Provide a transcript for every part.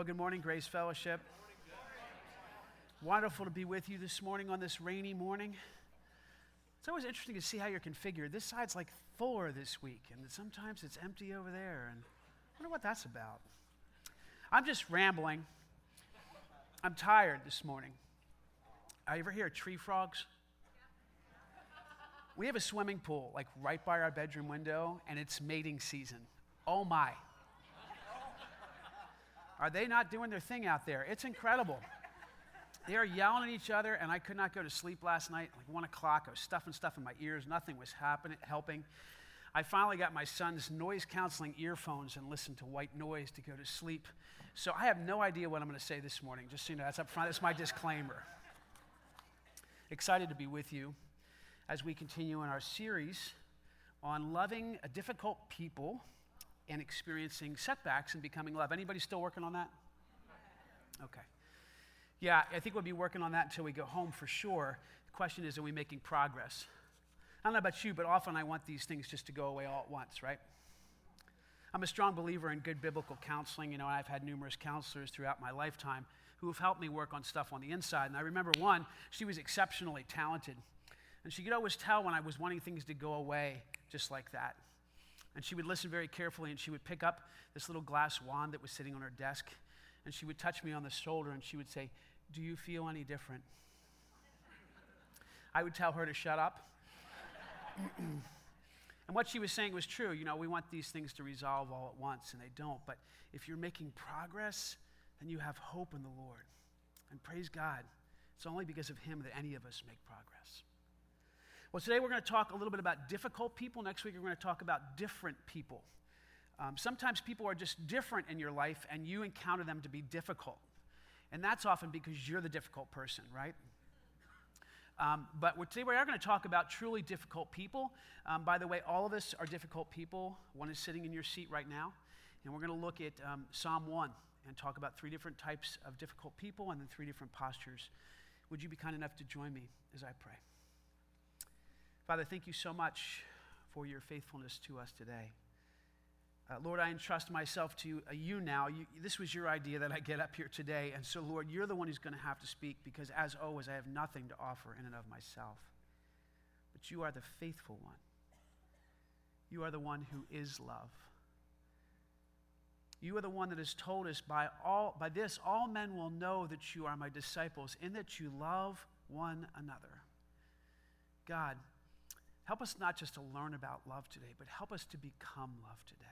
Well, good morning, Grace Fellowship. Wonderful to be with you this morning on this rainy morning. It's always interesting to see how you're configured. This side's like fuller this week, and sometimes it's empty over there. And I wonder what that's about. I'm just rambling. I'm tired this morning. I ever hear tree frogs? We have a swimming pool like right by our bedroom window, and it's mating season. Oh my. Are they not doing their thing out there? It's incredible. They are yelling at each other, and I could not go to sleep last night. Like one o'clock, I was stuffing stuff in my ears. Nothing was happening, helping. I finally got my son's noise canceling earphones and listened to white noise to go to sleep. So I have no idea what I'm going to say this morning. Just so you know, that's up front. That's my disclaimer. Excited to be with you as we continue in our series on loving a difficult people and experiencing setbacks and becoming love. Anybody still working on that? Okay. Yeah, I think we'll be working on that until we go home for sure. The question is, are we making progress? I don't know about you, but often I want these things just to go away all at once, right? I'm a strong believer in good biblical counseling. You know, I've had numerous counselors throughout my lifetime who have helped me work on stuff on the inside. And I remember one, she was exceptionally talented. And she could always tell when I was wanting things to go away just like that. And she would listen very carefully and she would pick up this little glass wand that was sitting on her desk and she would touch me on the shoulder and she would say, Do you feel any different? I would tell her to shut up. and what she was saying was true. You know, we want these things to resolve all at once, and they don't. But if you're making progress, then you have hope in the Lord. And praise God, it's only because of Him that any of us make progress. Well, today we're going to talk a little bit about difficult people. Next week we're going to talk about different people. Um, sometimes people are just different in your life and you encounter them to be difficult. And that's often because you're the difficult person, right? Um, but today we are going to talk about truly difficult people. Um, by the way, all of us are difficult people. One is sitting in your seat right now. And we're going to look at um, Psalm 1 and talk about three different types of difficult people and then three different postures. Would you be kind enough to join me as I pray? Father, thank you so much for your faithfulness to us today. Uh, Lord, I entrust myself to uh, you now. You, this was your idea that I get up here today. And so, Lord, you're the one who's going to have to speak because, as always, I have nothing to offer in and of myself. But you are the faithful one. You are the one who is love. You are the one that has told us by, all, by this, all men will know that you are my disciples, in that you love one another. God, Help us not just to learn about love today, but help us to become love today.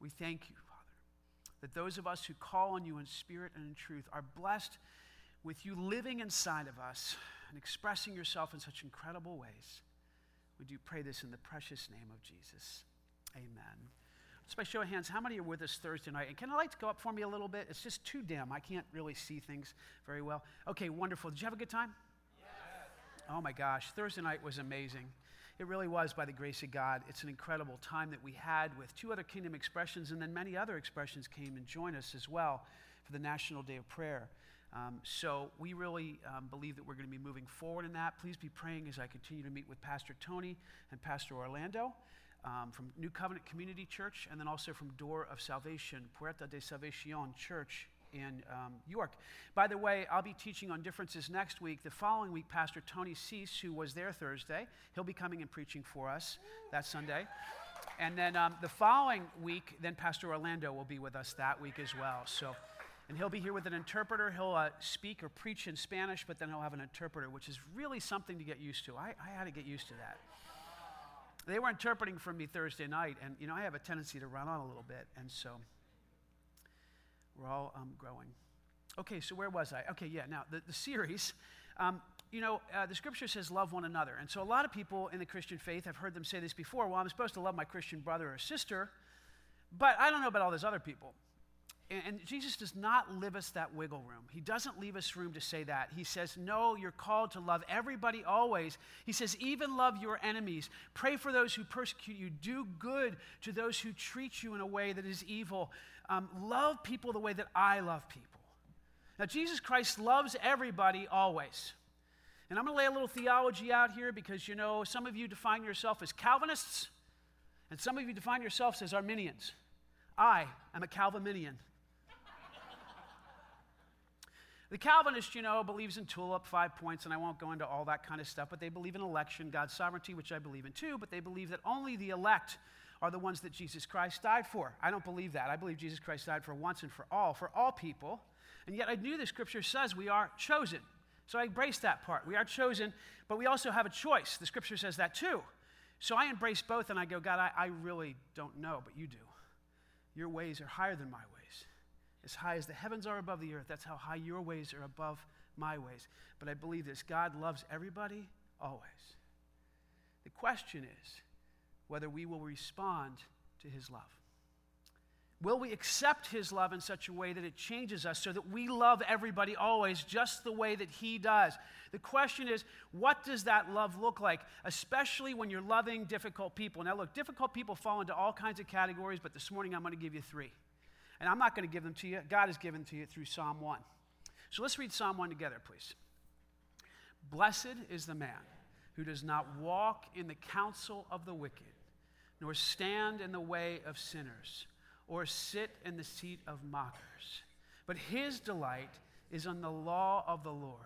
We thank you, Father, that those of us who call on you in spirit and in truth are blessed with you living inside of us and expressing yourself in such incredible ways. We do pray this in the precious name of Jesus. Amen. Just by show of hands, how many are with us Thursday night? And can I like to go up for me a little bit? It's just too dim. I can't really see things very well. Okay, wonderful. Did you have a good time? Oh my gosh, Thursday night was amazing. It really was by the grace of God. It's an incredible time that we had with two other kingdom expressions, and then many other expressions came and joined us as well for the National Day of Prayer. Um, so we really um, believe that we're going to be moving forward in that. Please be praying as I continue to meet with Pastor Tony and Pastor Orlando um, from New Covenant Community Church, and then also from Door of Salvation, Puerta de Salvacion Church in um, York. By the way, I'll be teaching on differences next week. The following week, Pastor Tony Cease, who was there Thursday, he'll be coming and preaching for us that Sunday. And then um, the following week, then Pastor Orlando will be with us that week as well. So, and he'll be here with an interpreter. He'll uh, speak or preach in Spanish, but then he'll have an interpreter, which is really something to get used to. I, I had to get used to that. They were interpreting for me Thursday night, and you know I have a tendency to run on a little bit, and so we're all um, growing. Okay, so where was I? Okay, yeah, now the, the series. Um, you know, uh, the scripture says love one another. And so a lot of people in the Christian faith, I've heard them say this before well, I'm supposed to love my Christian brother or sister, but I don't know about all those other people. And, Jesus does not leave us that wiggle room. He doesn't leave us room to say that. He says, No, you're called to love everybody always. He says, Even love your enemies. Pray for those who persecute you. Do good to those who treat you in a way that is evil. Um, love people the way that I love people. Now, Jesus Christ loves everybody always. And I'm going to lay a little theology out here because, you know, some of you define yourself as Calvinists, and some of you define yourselves as Arminians. I am a Calvinian. The Calvinist, you know, believes in tulip, five points, and I won't go into all that kind of stuff, but they believe in election, God's sovereignty, which I believe in too, but they believe that only the elect are the ones that Jesus Christ died for. I don't believe that. I believe Jesus Christ died for once and for all, for all people. And yet I knew the scripture says we are chosen. So I embrace that part. We are chosen, but we also have a choice. The scripture says that too. So I embrace both and I go, God, I, I really don't know, but you do. Your ways are higher than my ways. As high as the heavens are above the earth, that's how high your ways are above my ways. But I believe this God loves everybody always. The question is whether we will respond to his love. Will we accept his love in such a way that it changes us so that we love everybody always just the way that he does? The question is, what does that love look like, especially when you're loving difficult people? Now, look, difficult people fall into all kinds of categories, but this morning I'm going to give you three. And I'm not going to give them to you, God has given to you through Psalm 1. So let's read Psalm 1 together, please. Blessed is the man who does not walk in the counsel of the wicked, nor stand in the way of sinners or sit in the seat of mockers. But his delight is on the law of the Lord.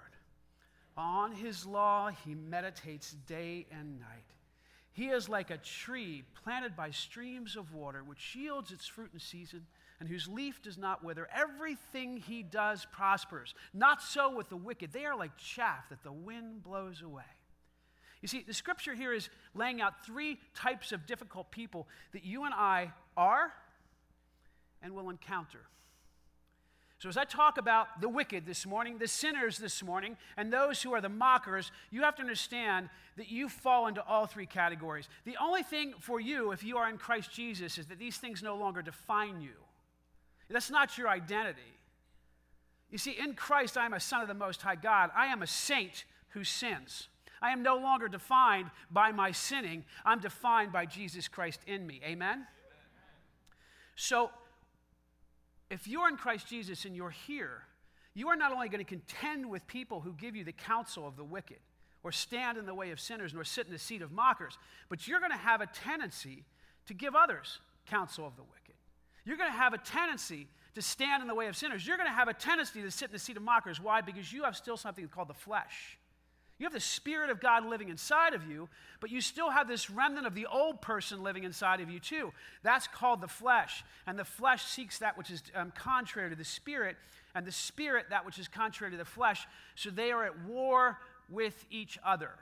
On his law he meditates day and night. He is like a tree planted by streams of water, which yields its fruit in season, and whose leaf does not wither. Everything he does prospers. Not so with the wicked. They are like chaff that the wind blows away. You see, the scripture here is laying out three types of difficult people that you and I are and will encounter. So, as I talk about the wicked this morning, the sinners this morning, and those who are the mockers, you have to understand that you fall into all three categories. The only thing for you, if you are in Christ Jesus, is that these things no longer define you. That's not your identity. You see, in Christ, I am a son of the Most High God. I am a saint who sins. I am no longer defined by my sinning, I'm defined by Jesus Christ in me. Amen? Amen. So, if you're in Christ Jesus and you're here, you are not only going to contend with people who give you the counsel of the wicked, or stand in the way of sinners, nor sit in the seat of mockers, but you're going to have a tendency to give others counsel of the wicked. You're going to have a tendency to stand in the way of sinners. You're going to have a tendency to sit in the seat of mockers. Why? Because you have still something called the flesh. You have the Spirit of God living inside of you, but you still have this remnant of the old person living inside of you, too. That's called the flesh. And the flesh seeks that which is um, contrary to the Spirit, and the Spirit that which is contrary to the flesh. So they are at war with each other.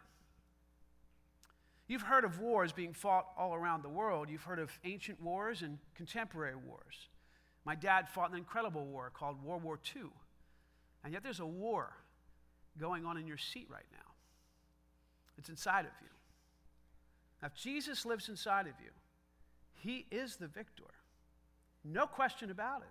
You've heard of wars being fought all around the world. You've heard of ancient wars and contemporary wars. My dad fought an incredible war called World War II. And yet there's a war going on in your seat right now. It's inside of you. Now, if Jesus lives inside of you, he is the victor. No question about it.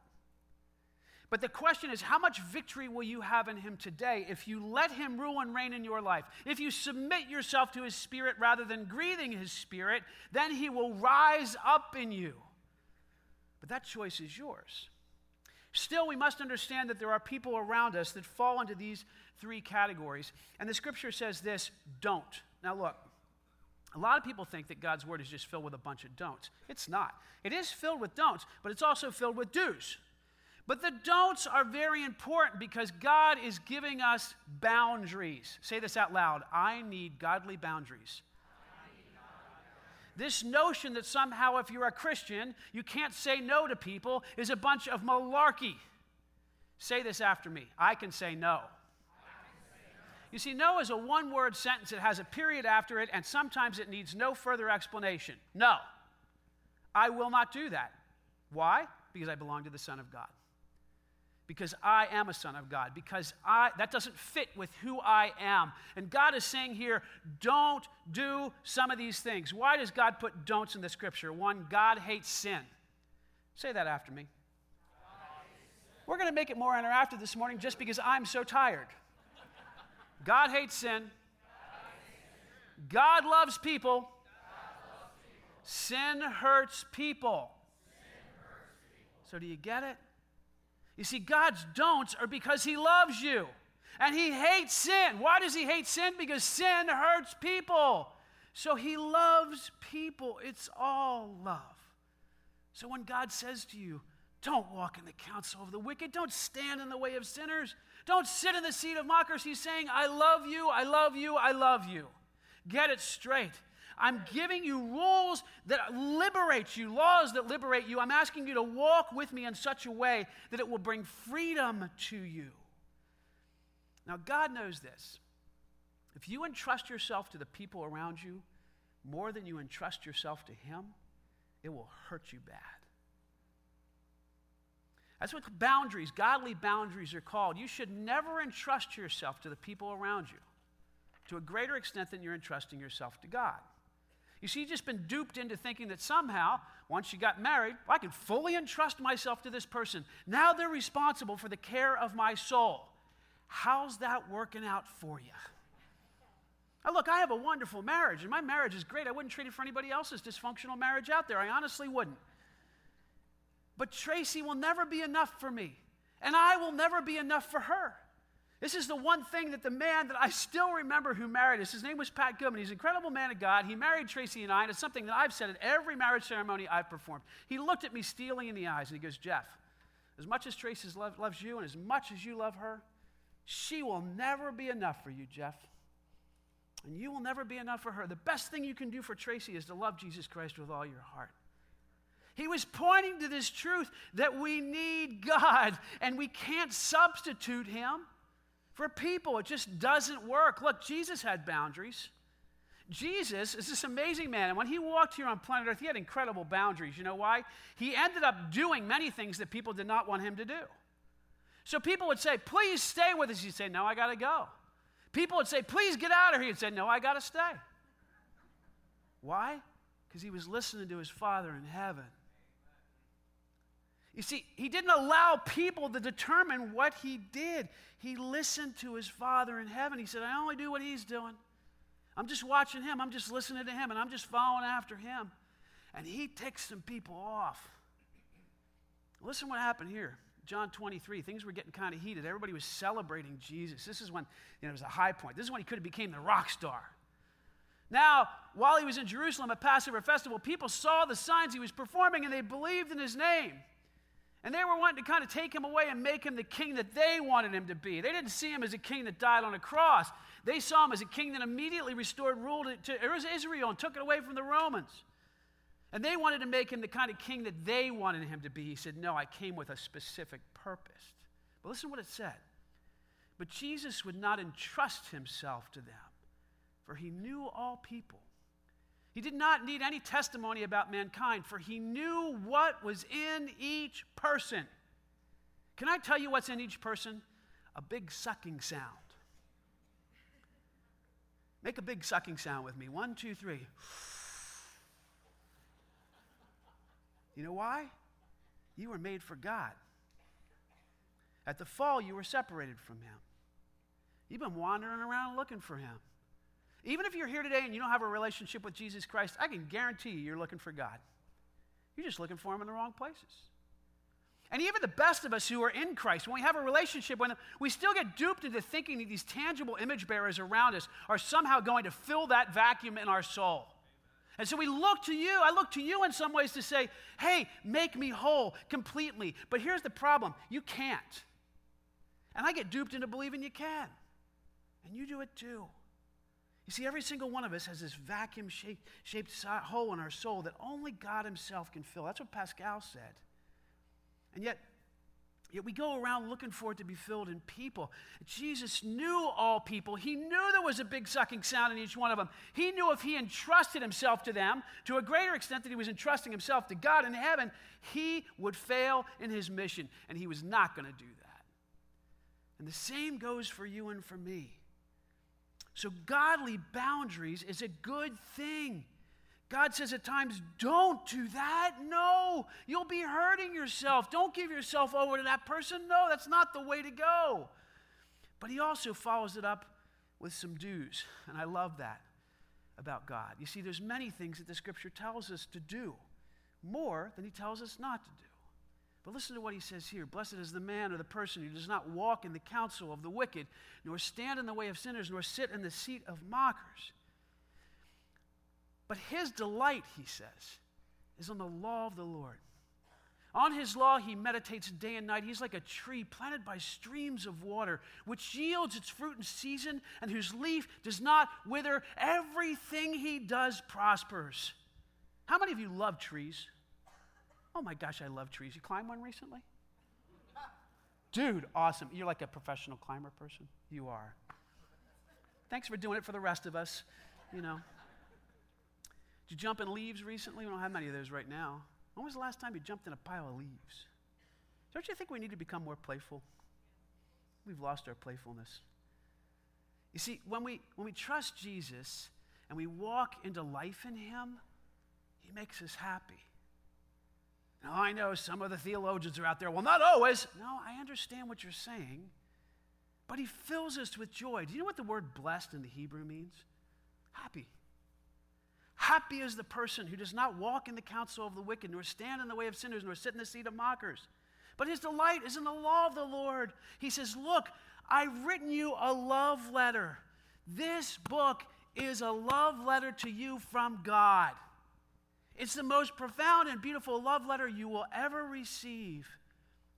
But the question is, how much victory will you have in him today if you let him rule and reign in your life? If you submit yourself to his spirit rather than grieving his spirit, then he will rise up in you. But that choice is yours. Still, we must understand that there are people around us that fall into these three categories. And the scripture says this don't. Now, look, a lot of people think that God's word is just filled with a bunch of don'ts. It's not. It is filled with don'ts, but it's also filled with do's. But the don'ts are very important because God is giving us boundaries. Say this out loud I need godly boundaries. This notion that somehow, if you're a Christian, you can't say no to people is a bunch of malarkey. Say this after me I can say no. You see, no is a one word sentence. It has a period after it, and sometimes it needs no further explanation. No, I will not do that. Why? Because I belong to the Son of God because I am a son of God, because I, that doesn't fit with who I am. And God is saying here, don't do some of these things. Why does God put don'ts in the scripture? One, God hates sin. Say that after me. We're going to make it more interactive this morning just because I'm so tired. God hates sin. God loves people. Sin hurts people. So, do you get it? You see, God's don'ts are because He loves you. And He hates sin. Why does He hate sin? Because sin hurts people. So He loves people. It's all love. So when God says to you, Don't walk in the counsel of the wicked. Don't stand in the way of sinners. Don't sit in the seat of mockers. He's saying, I love you, I love you, I love you. Get it straight. I'm giving you rules that liberate you, laws that liberate you. I'm asking you to walk with me in such a way that it will bring freedom to you. Now, God knows this. If you entrust yourself to the people around you more than you entrust yourself to Him, it will hurt you bad. That's what boundaries, godly boundaries, are called. You should never entrust yourself to the people around you to a greater extent than you're entrusting yourself to God. You see, just been duped into thinking that somehow, once you got married, I can fully entrust myself to this person. Now they're responsible for the care of my soul. How's that working out for you? Now, look, I have a wonderful marriage, and my marriage is great. I wouldn't trade it for anybody else's dysfunctional marriage out there. I honestly wouldn't. But Tracy will never be enough for me, and I will never be enough for her. This is the one thing that the man that I still remember who married us, his name was Pat Goodman. He's an incredible man of God. He married Tracy and I, and it's something that I've said at every marriage ceremony I've performed. He looked at me stealing in the eyes, and he goes, Jeff, as much as Tracy love, loves you and as much as you love her, she will never be enough for you, Jeff. And you will never be enough for her. The best thing you can do for Tracy is to love Jesus Christ with all your heart. He was pointing to this truth that we need God and we can't substitute Him for people. It just doesn't work. Look, Jesus had boundaries. Jesus is this amazing man. And when he walked here on planet Earth, he had incredible boundaries. You know why? He ended up doing many things that people did not want him to do. So people would say, Please stay with us. He'd say, No, I got to go. People would say, Please get out of here. He'd say, No, I got to stay. Why? Because he was listening to his Father in heaven. You see, he didn't allow people to determine what he did. He listened to his Father in heaven. He said, I only do what he's doing. I'm just watching him. I'm just listening to him, and I'm just following after him. And he takes some people off. Listen what happened here. John 23, things were getting kind of heated. Everybody was celebrating Jesus. This is when you know, it was a high point. This is when he could have became the rock star. Now, while he was in Jerusalem at Passover festival, people saw the signs he was performing and they believed in his name. And they were wanting to kind of take him away and make him the king that they wanted him to be. They didn't see him as a king that died on a cross. They saw him as a king that immediately restored rule to, Israel and took it away from the Romans. And they wanted to make him the kind of king that they wanted him to be. He said, No, I came with a specific purpose. But listen to what it said. But Jesus would not entrust himself to them, for he knew all people he did not need any testimony about mankind, for he knew what was in each person. Can I tell you what's in each person? A big sucking sound. Make a big sucking sound with me. One, two, three. You know why? You were made for God. At the fall, you were separated from Him. You've been wandering around looking for Him. Even if you're here today and you don't have a relationship with Jesus Christ, I can guarantee you you're looking for God. You're just looking for Him in the wrong places. And even the best of us who are in Christ, when we have a relationship with Him, we still get duped into thinking that these tangible image bearers around us are somehow going to fill that vacuum in our soul. And so we look to you. I look to you in some ways to say, hey, make me whole completely. But here's the problem you can't. And I get duped into believing you can. And you do it too. You see, every single one of us has this vacuum shaped, hole in our soul that only God Himself can fill. That's what Pascal said. And yet, Yet we go around looking for it to be filled in people. Jesus knew all people. He knew there was a big sucking sound in each one of them. He knew if he entrusted himself to them to a greater extent than he was entrusting himself to God in heaven, he would fail in his mission, and he was not going to do that. And the same goes for you and for me. So, godly boundaries is a good thing. God says at times, don't do that. No, you'll be hurting yourself. Don't give yourself over to that person. No, that's not the way to go. But He also follows it up with some do's. And I love that about God. You see, there's many things that the scripture tells us to do, more than He tells us not to do. But listen to what he says here Blessed is the man or the person who does not walk in the counsel of the wicked, nor stand in the way of sinners, nor sit in the seat of mockers. But his delight, he says, is on the law of the Lord. On his law he meditates day and night. He's like a tree planted by streams of water, which yields its fruit in season and whose leaf does not wither. Everything he does prospers. How many of you love trees? Oh my gosh, I love trees. You climbed one recently? Dude, awesome. You're like a professional climber person. You are. Thanks for doing it for the rest of us, you know. Did you jump in leaves recently? We don't have many of those right now. When was the last time you jumped in a pile of leaves? Don't you think we need to become more playful? We've lost our playfulness. You see, when we, when we trust Jesus and we walk into life in Him, He makes us happy. Now, I know some of the theologians are out there, well, not always. No, I understand what you're saying, but He fills us with joy. Do you know what the word blessed in the Hebrew means? Happy. Happy is the person who does not walk in the counsel of the wicked, nor stand in the way of sinners, nor sit in the seat of mockers. But his delight is in the law of the Lord. He says, Look, I've written you a love letter. This book is a love letter to you from God. It's the most profound and beautiful love letter you will ever receive.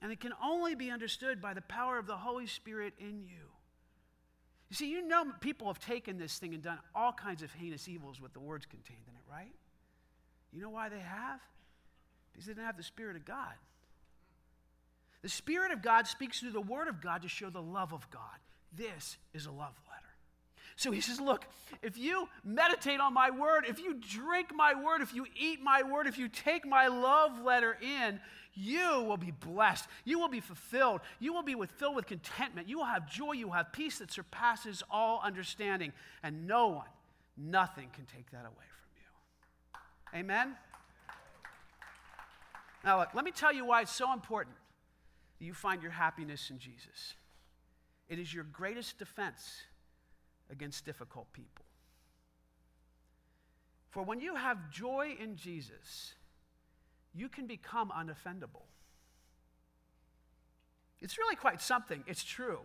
And it can only be understood by the power of the Holy Spirit in you. You see, you know people have taken this thing and done all kinds of heinous evils with the words contained in it, right? You know why they have? Because they didn't have the Spirit of God. The Spirit of God speaks through the Word of God to show the love of God. This is a love letter. So he says, Look, if you meditate on my word, if you drink my word, if you eat my word, if you take my love letter in, you will be blessed. You will be fulfilled. You will be with, filled with contentment. You will have joy. You will have peace that surpasses all understanding. And no one, nothing can take that away from you. Amen? Now, look, let me tell you why it's so important that you find your happiness in Jesus. It is your greatest defense against difficult people. For when you have joy in Jesus, you can become unoffendable. It's really quite something. It's true.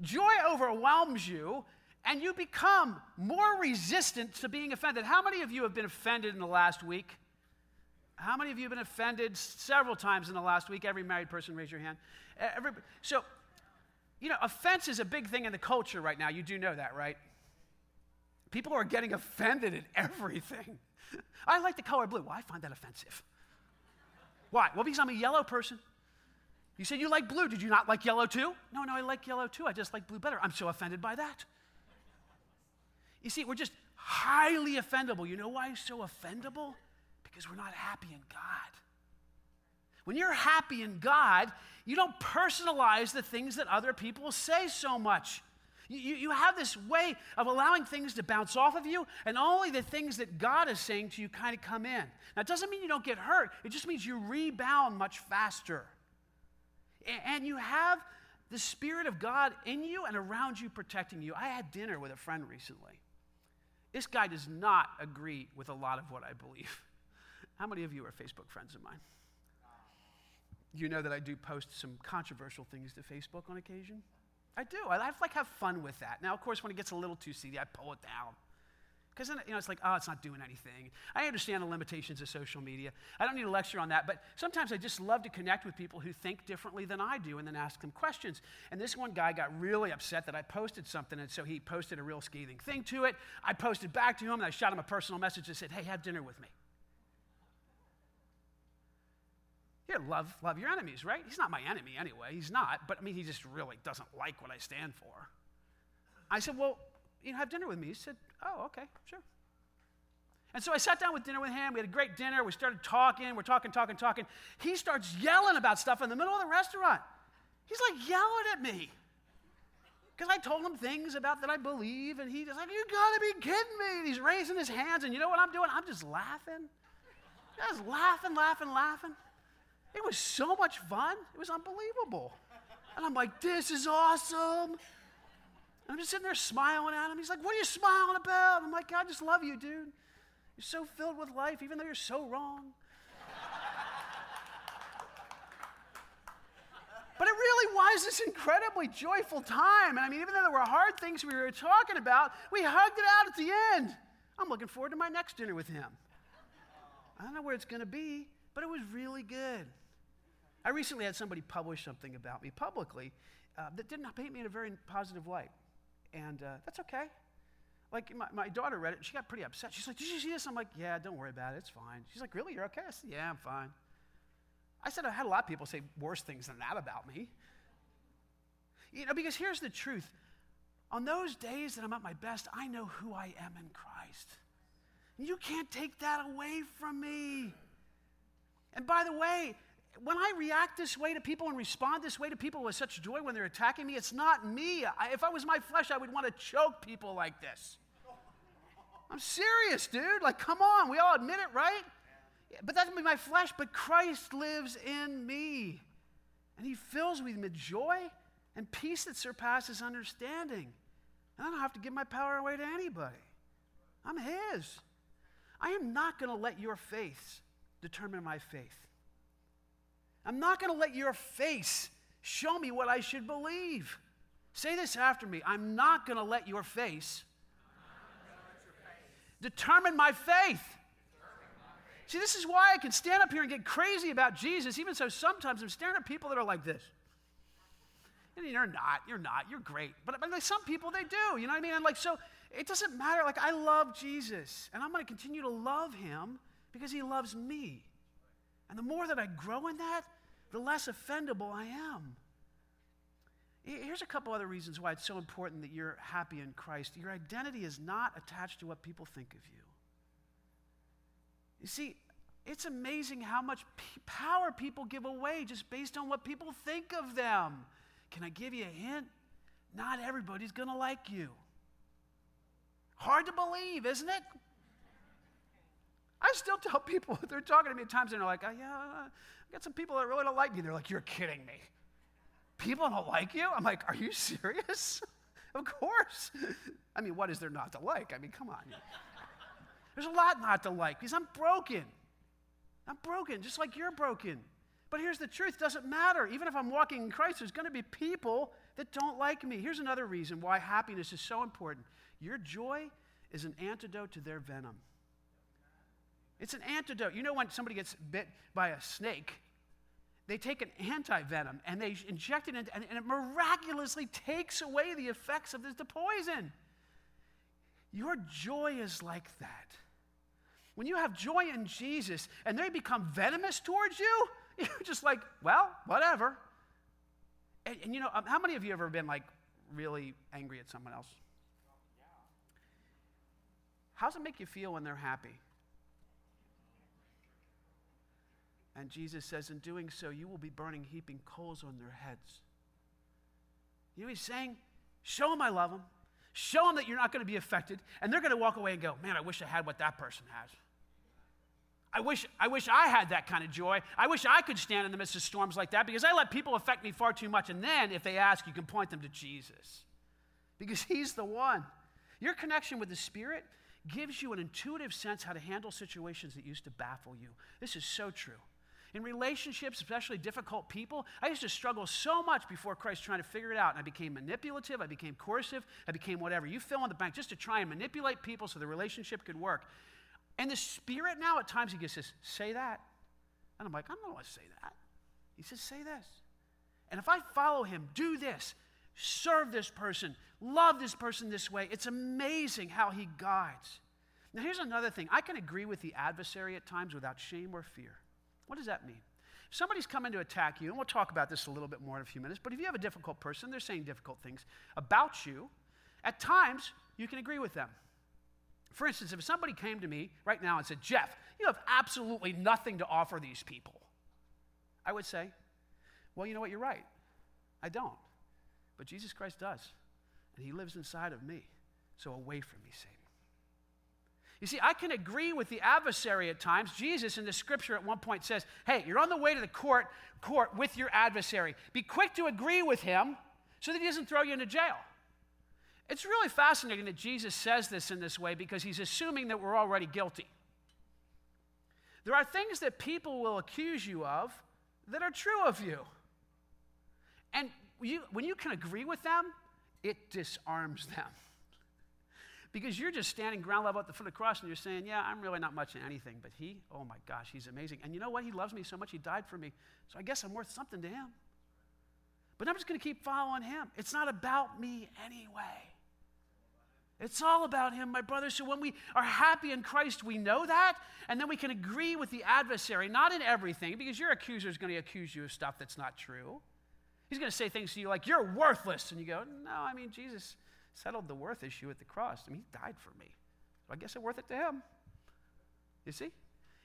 Joy overwhelms you, and you become more resistant to being offended. How many of you have been offended in the last week? How many of you have been offended several times in the last week? Every married person, raise your hand. Every, so, you know, offense is a big thing in the culture right now. You do know that, right? People are getting offended at everything. I like the color blue. Well, I find that offensive. Why? Well, because I'm a yellow person. You said you like blue. Did you not like yellow too? No, no, I like yellow too. I just like blue better. I'm so offended by that. You see, we're just highly offendable. You know why it's so offendable? Because we're not happy in God. When you're happy in God, you don't personalize the things that other people say so much. You, you have this way of allowing things to bounce off of you, and only the things that God is saying to you kind of come in. Now, it doesn't mean you don't get hurt, it just means you rebound much faster. And you have the Spirit of God in you and around you protecting you. I had dinner with a friend recently. This guy does not agree with a lot of what I believe. How many of you are Facebook friends of mine? You know that I do post some controversial things to Facebook on occasion? I do. I have, like have fun with that. Now, of course, when it gets a little too seedy, I pull it down. Because then, you know, it's like, oh, it's not doing anything. I understand the limitations of social media. I don't need a lecture on that, but sometimes I just love to connect with people who think differently than I do and then ask them questions. And this one guy got really upset that I posted something, and so he posted a real scathing thing to it. I posted back to him, and I shot him a personal message and said, hey, have dinner with me. Love, love your enemies, right? He's not my enemy anyway. He's not, but I mean, he just really doesn't like what I stand for. I said, Well, you know, have dinner with me. He said, Oh, okay, sure. And so I sat down with dinner with him. We had a great dinner. We started talking. We're talking, talking, talking. He starts yelling about stuff in the middle of the restaurant. He's like yelling at me. Because I told him things about that I believe, and he's like, You gotta be kidding me. And he's raising his hands, and you know what I'm doing? I'm just laughing. Just laughing, laughing, laughing. It was so much fun. It was unbelievable. And I'm like, this is awesome. And I'm just sitting there smiling at him. He's like, what are you smiling about? I'm like, I just love you, dude. You're so filled with life, even though you're so wrong. But it really was this incredibly joyful time. And I mean, even though there were hard things we were talking about, we hugged it out at the end. I'm looking forward to my next dinner with him. I don't know where it's going to be, but it was really good. I recently had somebody publish something about me publicly uh, that did not paint me in a very positive light. And uh, that's okay. Like, my, my daughter read it, and she got pretty upset. She's like, Did you see this? I'm like, Yeah, don't worry about it. It's fine. She's like, Really? You're okay? I said, Yeah, I'm fine. I said, I had a lot of people say worse things than that about me. You know, because here's the truth. On those days that I'm at my best, I know who I am in Christ. You can't take that away from me. And by the way, when I react this way to people and respond this way to people with such joy when they're attacking me, it's not me. I, if I was my flesh, I would want to choke people like this. I'm serious, dude. Like, come on. We all admit it, right? But that's my flesh, but Christ lives in me. And he fills me with joy and peace that surpasses understanding. And I don't have to give my power away to anybody. I'm his. I am not going to let your faith determine my faith. I'm not going to let your face show me what I should believe. Say this after me I'm not going to let your face determine my faith. See, this is why I can stand up here and get crazy about Jesus, even so sometimes I'm staring at people that are like this. And you're not, you're not, you're great. But, but like some people, they do, you know what I mean? And like, so it doesn't matter. Like, I love Jesus, and I'm going to continue to love him because he loves me. And the more that I grow in that, the less offendable I am. Here's a couple other reasons why it's so important that you're happy in Christ. Your identity is not attached to what people think of you. You see, it's amazing how much p- power people give away just based on what people think of them. Can I give you a hint? Not everybody's going to like you. Hard to believe, isn't it? I still tell people, they're talking to me at times and they're like, oh, yeah, I got some people that really don't like me. They're like, you're kidding me. People don't like you? I'm like, are you serious? of course. I mean, what is there not to like? I mean, come on. There's a lot not to like because I'm broken. I'm broken, just like you're broken. But here's the truth doesn't matter. Even if I'm walking in Christ, there's going to be people that don't like me. Here's another reason why happiness is so important your joy is an antidote to their venom. It's an antidote. You know, when somebody gets bit by a snake, they take an anti venom and they inject it, in, and, it miraculously takes away the effects of the poison. Your joy is like that. When you have joy in Jesus and they become venomous towards you, you're just like, well, whatever. And, and you know, um, how many of you have ever been like really angry at someone else? How does it make you feel when they're happy? And Jesus says, in doing so, you will be burning heaping coals on their heads. You know he's saying? Show them I love them. Show them that you're not going to be affected. And they're going to walk away and go, man, I wish I had what that person has. I wish, I wish I had that kind of joy. I wish I could stand in the midst of storms like that because I let people affect me far too much. And then, if they ask, you can point them to Jesus because He's the one. Your connection with the Spirit gives you an intuitive sense how to handle situations that used to baffle you. This is so true. In relationships, especially difficult people, I used to struggle so much before Christ trying to figure it out. And I became manipulative, I became coercive, I became whatever. You fill in the blank just to try and manipulate people so the relationship could work. And the Spirit now at times he gets says, say that. And I'm like, I don't want to say that. He says, say this. And if I follow him, do this, serve this person, love this person this way, it's amazing how he guides. Now, here's another thing I can agree with the adversary at times without shame or fear. What does that mean? If somebody's coming to attack you, and we'll talk about this a little bit more in a few minutes, but if you have a difficult person, they're saying difficult things about you, at times you can agree with them. For instance, if somebody came to me right now and said, Jeff, you have absolutely nothing to offer these people, I would say, well, you know what, you're right. I don't. But Jesus Christ does. And he lives inside of me. So away from me, Satan. You see, I can agree with the adversary at times. Jesus in the scripture at one point says, Hey, you're on the way to the court, court with your adversary. Be quick to agree with him so that he doesn't throw you into jail. It's really fascinating that Jesus says this in this way because he's assuming that we're already guilty. There are things that people will accuse you of that are true of you. And you, when you can agree with them, it disarms them. Because you're just standing ground level at the foot of the cross and you're saying, Yeah, I'm really not much in anything. But he, oh my gosh, he's amazing. And you know what? He loves me so much, he died for me. So I guess I'm worth something to him. But I'm just going to keep following him. It's not about me anyway. It's all about him, my brother. So when we are happy in Christ, we know that, and then we can agree with the adversary, not in everything, because your accuser is going to accuse you of stuff that's not true. He's going to say things to you like, You're worthless. And you go, No, I mean, Jesus settled the worth issue at the cross. I mean, he died for me. So I guess I'm worth it to him. You see?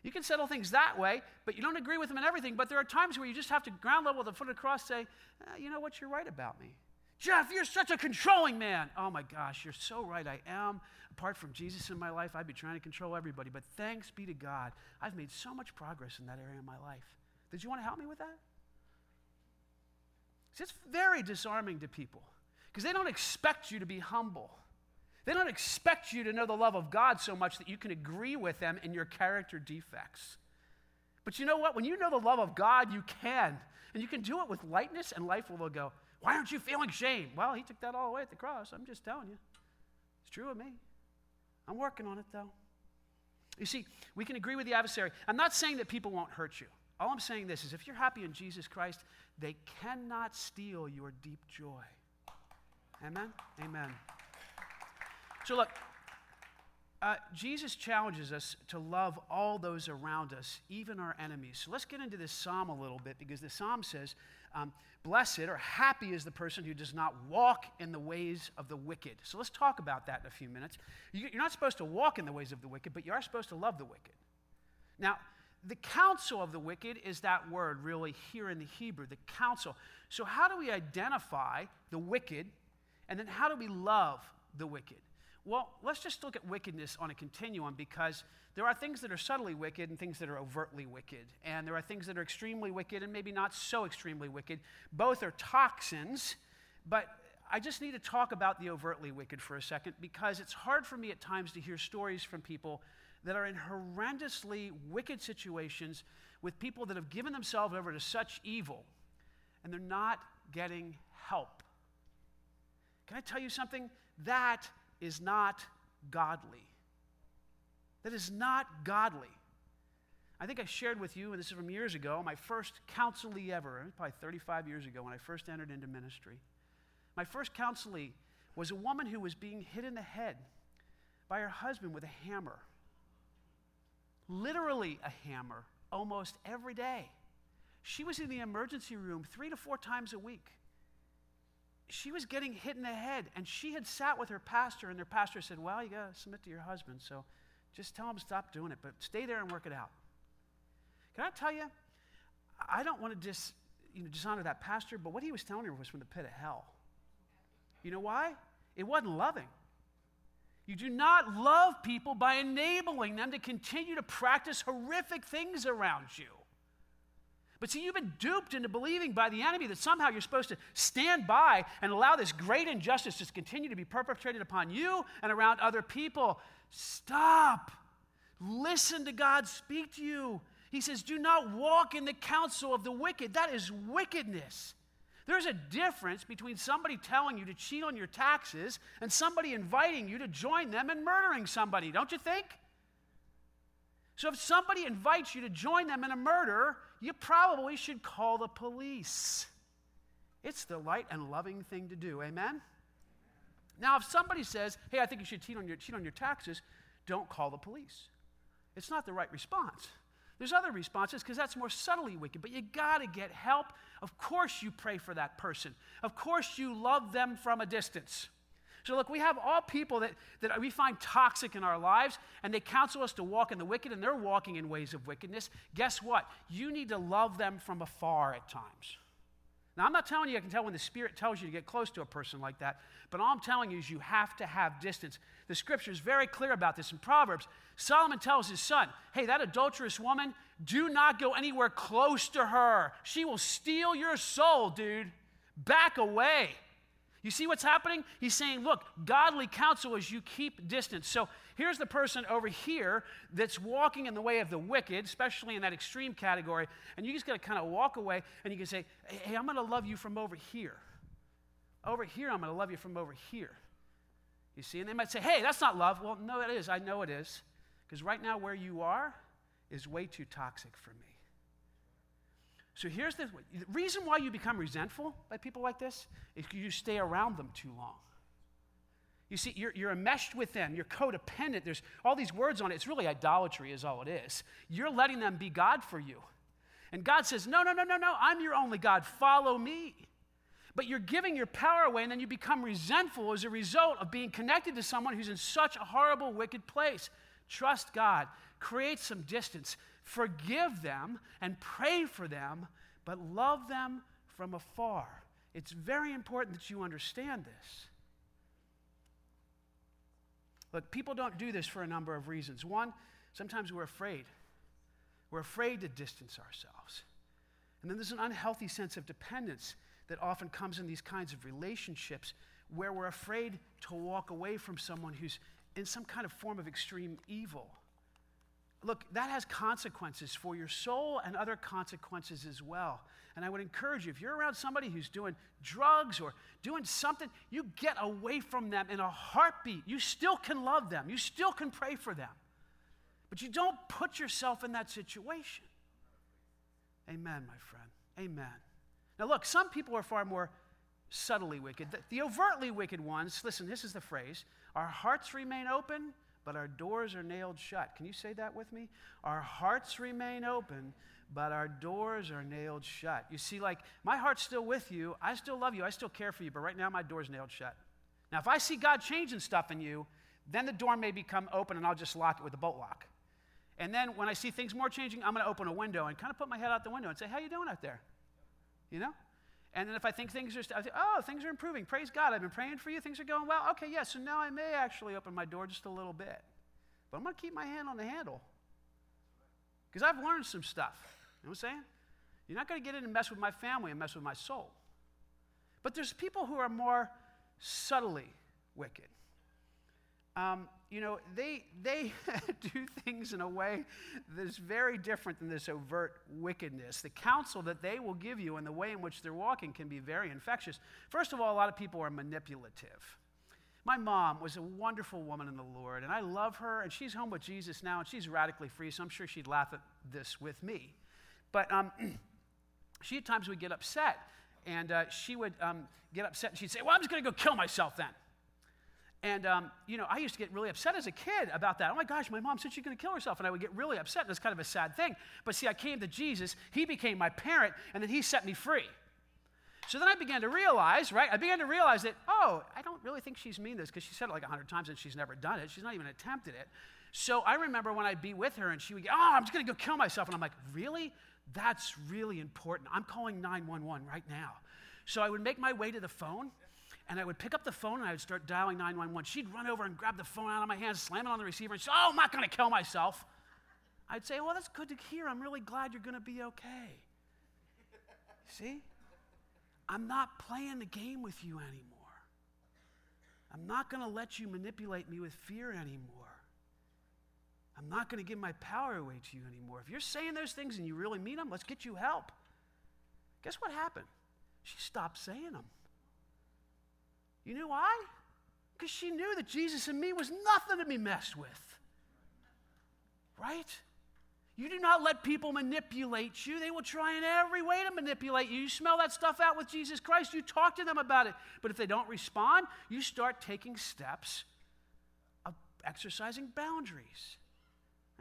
You can settle things that way, but you don't agree with them in everything. But there are times where you just have to ground level the foot of the cross say, eh, you know what, you're right about me. Jeff, you're such a controlling man. Oh my gosh, you're so right. I am. Apart from Jesus in my life, I'd be trying to control everybody. But thanks be to God, I've made so much progress in that area of my life. Did you want to help me with that? See, it's very disarming to people because they don't expect you to be humble. They don't expect you to know the love of God so much that you can agree with them in your character defects. But you know what? When you know the love of God, you can. And you can do it with lightness, and life will go, Why aren't you feeling shame? Well, He took that all away at the cross. I'm just telling you. It's true of me. I'm working on it, though. You see, we can agree with the adversary. I'm not saying that people won't hurt you. All I'm saying this is if you're happy in Jesus Christ, they cannot steal your deep joy. Amen? Amen. So, look, uh, Jesus challenges us to love all those around us, even our enemies. So let's get into this psalm a little bit because the psalm says, um, Blessed or happy is the person who does not walk in the ways of the wicked. So let's talk about that in a few minutes. You're not supposed to walk in the ways of the wicked, but you are supposed to love the wicked. Now, the counsel of the wicked is that word really here in the Hebrew, the counsel. So, how do we identify the wicked, and then how do we love the wicked? Well, let's just look at wickedness on a continuum because there are things that are subtly wicked and things that are overtly wicked. And there are things that are extremely wicked and maybe not so extremely wicked. Both are toxins, but I just need to talk about the overtly wicked for a second because it's hard for me at times to hear stories from people that are in horrendously wicked situations with people that have given themselves over to such evil and they're not getting help. Can I tell you something? That is not godly. That is not godly. I think I shared with you, and this is from years ago, my first counselee ever, probably 35 years ago when I first entered into ministry. My first counselee was a woman who was being hit in the head by her husband with a hammer. Literally a hammer, almost every day. She was in the emergency room three to four times a week she was getting hit in the head, and she had sat with her pastor, and their pastor said, Well, you got to submit to your husband, so just tell him to stop doing it, but stay there and work it out. Can I tell you, I don't want to dis, you know, dishonor that pastor, but what he was telling her was from the pit of hell. You know why? It wasn't loving. You do not love people by enabling them to continue to practice horrific things around you. But see, you've been duped into believing by the enemy that somehow you're supposed to stand by and allow this great injustice to continue to be perpetrated upon you and around other people. Stop. Listen to God speak to you. He says, Do not walk in the counsel of the wicked. That is wickedness. There's a difference between somebody telling you to cheat on your taxes and somebody inviting you to join them in murdering somebody, don't you think? So if somebody invites you to join them in a murder, you probably should call the police. It's the light and loving thing to do. Amen? Now, if somebody says, hey, I think you should cheat on your, cheat on your taxes, don't call the police. It's not the right response. There's other responses because that's more subtly wicked, but you got to get help. Of course, you pray for that person. Of course, you love them from a distance. So, look, we have all people that, that we find toxic in our lives, and they counsel us to walk in the wicked, and they're walking in ways of wickedness. Guess what? You need to love them from afar at times. Now, I'm not telling you I can tell when the Spirit tells you to get close to a person like that, but all I'm telling you is you have to have distance. The scripture is very clear about this in Proverbs. Solomon tells his son, Hey, that adulterous woman, do not go anywhere close to her. She will steal your soul, dude. Back away. You see what's happening? He's saying, look, godly counsel is you keep distance. So here's the person over here that's walking in the way of the wicked, especially in that extreme category, and you just got to kind of walk away and you can say, hey, I'm going to love you from over here. Over here, I'm going to love you from over here. You see, and they might say, hey, that's not love. Well, no, it is. I know it is. Because right now, where you are is way too toxic for me. So here's the, the reason why you become resentful by people like this is you stay around them too long. You see, you're, you're enmeshed with them. You're codependent. There's all these words on it. It's really idolatry, is all it is. You're letting them be God for you. And God says, No, no, no, no, no. I'm your only God. Follow me. But you're giving your power away, and then you become resentful as a result of being connected to someone who's in such a horrible, wicked place. Trust God. Create some distance. Forgive them and pray for them, but love them from afar. It's very important that you understand this. Look, people don't do this for a number of reasons. One, sometimes we're afraid. We're afraid to distance ourselves. And then there's an unhealthy sense of dependence that often comes in these kinds of relationships where we're afraid to walk away from someone who's in some kind of form of extreme evil. Look, that has consequences for your soul and other consequences as well. And I would encourage you, if you're around somebody who's doing drugs or doing something, you get away from them in a heartbeat. You still can love them, you still can pray for them, but you don't put yourself in that situation. Amen, my friend. Amen. Now, look, some people are far more subtly wicked. The, the overtly wicked ones, listen, this is the phrase our hearts remain open but our doors are nailed shut. Can you say that with me? Our hearts remain open, but our doors are nailed shut. You see, like, my heart's still with you. I still love you. I still care for you, but right now my door's nailed shut. Now, if I see God changing stuff in you, then the door may become open and I'll just lock it with a bolt lock. And then when I see things more changing, I'm going to open a window and kind of put my head out the window and say, How you doing out there? You know? And then if I think things are, st- oh, things are improving. Praise God. I've been praying for you. Things are going well. Okay, yeah, so now I may actually open my door just a little bit. But I'm going to keep my hand on the handle. Because I've learned some stuff. You know what I'm saying? You're not going to get in and mess with my family and mess with my soul. But there's people who are more subtly wicked. Um, you know, they, they do things in a way that's very different than this overt wickedness. The counsel that they will give you and the way in which they're walking can be very infectious. First of all, a lot of people are manipulative. My mom was a wonderful woman in the Lord, and I love her, and she's home with Jesus now, and she's radically free, so I'm sure she'd laugh at this with me. But um, she at times would get upset, and uh, she would um, get upset, and she'd say, Well, I'm just going to go kill myself then. And, um, you know, I used to get really upset as a kid about that. Oh my gosh, my mom said she's going to kill herself. And I would get really upset. And it's kind of a sad thing. But see, I came to Jesus. He became my parent, and then he set me free. So then I began to realize, right? I began to realize that, oh, I don't really think she's mean this because she said it like a hundred times and she's never done it. She's not even attempted it. So I remember when I'd be with her and she would go, oh, I'm just going to go kill myself. And I'm like, really? That's really important. I'm calling 911 right now. So I would make my way to the phone and I would pick up the phone and I would start dialing 911. She'd run over and grab the phone out of my hands, slam it on the receiver, and say, Oh, I'm not going to kill myself. I'd say, Well, that's good to hear. I'm really glad you're going to be okay. See? I'm not playing the game with you anymore. I'm not going to let you manipulate me with fear anymore. I'm not going to give my power away to you anymore. If you're saying those things and you really mean them, let's get you help. Guess what happened? She stopped saying them. You know why? Because she knew that Jesus and me was nothing to be messed with. Right? You do not let people manipulate you. They will try in every way to manipulate you. You smell that stuff out with Jesus Christ, you talk to them about it. But if they don't respond, you start taking steps of exercising boundaries.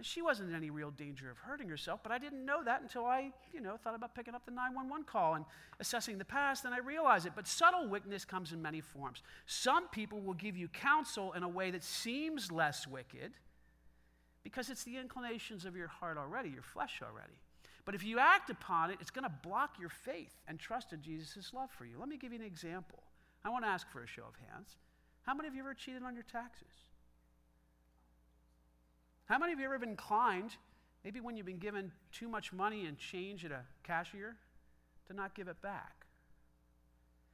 She wasn't in any real danger of hurting herself, but I didn't know that until I, you know, thought about picking up the 911 call and assessing the past, and I realized it. But subtle wickedness comes in many forms. Some people will give you counsel in a way that seems less wicked because it's the inclinations of your heart already, your flesh already. But if you act upon it, it's going to block your faith and trust in Jesus' love for you. Let me give you an example. I want to ask for a show of hands. How many of you ever cheated on your taxes? How many of you ever been inclined, maybe when you've been given too much money and change at a cashier, to not give it back?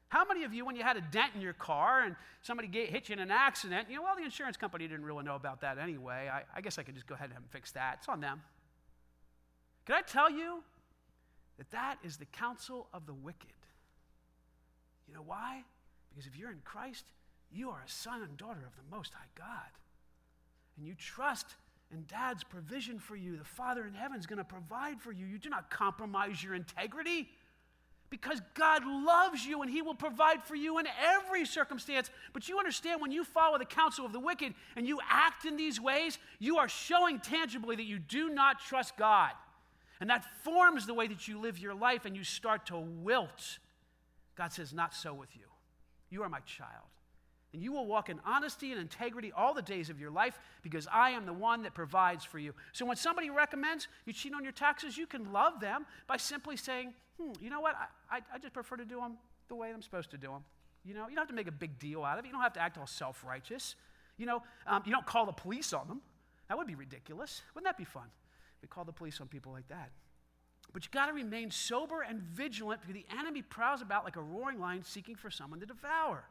How many of you, when you had a dent in your car and somebody hit you in an accident, you know, well, the insurance company didn't really know about that anyway. I, I guess I could just go ahead and fix that. It's on them. Can I tell you that that is the counsel of the wicked? You know why? Because if you're in Christ, you are a son and daughter of the Most High God. And you trust in Dad's provision for you. The Father in heaven is going to provide for you. You do not compromise your integrity because God loves you and He will provide for you in every circumstance. But you understand when you follow the counsel of the wicked and you act in these ways, you are showing tangibly that you do not trust God. And that forms the way that you live your life and you start to wilt. God says, Not so with you. You are my child. And you will walk in honesty and integrity all the days of your life because I am the one that provides for you. So when somebody recommends you cheat on your taxes, you can love them by simply saying, hmm, you know what? I, I, I just prefer to do them the way I'm supposed to do them. You know, you don't have to make a big deal out of it. You don't have to act all self righteous. You know, um, you don't call the police on them. That would be ridiculous. Wouldn't that be fun? We call the police on people like that. But you got to remain sober and vigilant because the enemy prowls about like a roaring lion seeking for someone to devour.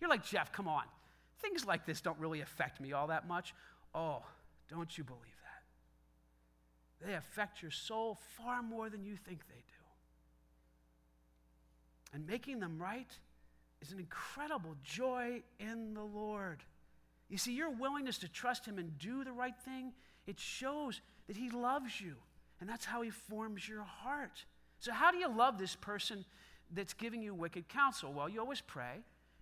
You're like, Jeff, come on. Things like this don't really affect me all that much. Oh, don't you believe that? They affect your soul far more than you think they do. And making them right is an incredible joy in the Lord. You see, your willingness to trust Him and do the right thing, it shows that He loves you. And that's how He forms your heart. So, how do you love this person that's giving you wicked counsel? Well, you always pray.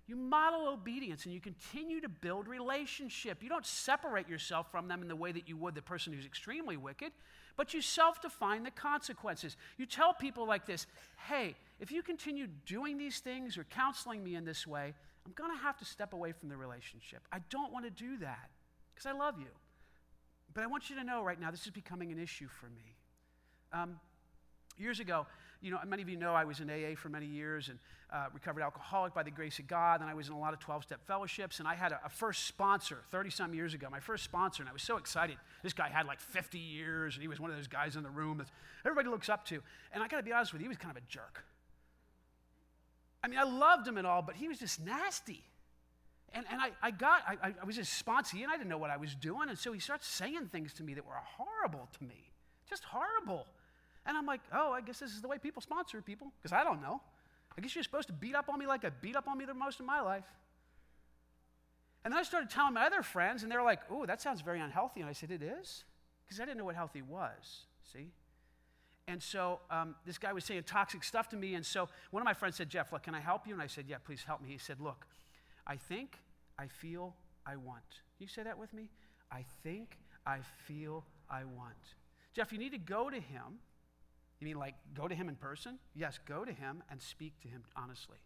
You model obedience and you continue to build relationship. You don't separate yourself from them in the way that you would the person who's extremely wicked, but you self define the consequences. You tell people like this hey, if you continue doing these things or counseling me in this way, I'm going to have to step away from the relationship. I don't want to do that because I love you. But I want you to know right now, this is becoming an issue for me. Um, years ago, you know, many of you know I was in AA for many years and uh, recovered alcoholic by the grace of God. And I was in a lot of 12 step fellowships. And I had a, a first sponsor 30 some years ago, my first sponsor. And I was so excited. This guy had like 50 years and he was one of those guys in the room that everybody looks up to. And I got to be honest with you, he was kind of a jerk. I mean, I loved him and all, but he was just nasty. And, and I, I got, I, I was his sponsee and I didn't know what I was doing. And so he starts saying things to me that were horrible to me, just horrible. And I'm like, oh, I guess this is the way people sponsor people, because I don't know. I guess you're supposed to beat up on me like I beat up on me the most of my life. And then I started telling my other friends, and they're like, oh, that sounds very unhealthy. And I said, it is? Because I didn't know what healthy was, see? And so um, this guy was saying toxic stuff to me. And so one of my friends said, Jeff, look, can I help you? And I said, yeah, please help me. He said, look, I think, I feel, I want. Can you say that with me? I think, I feel, I want. Jeff, you need to go to him you mean like go to him in person? Yes, go to him and speak to him honestly.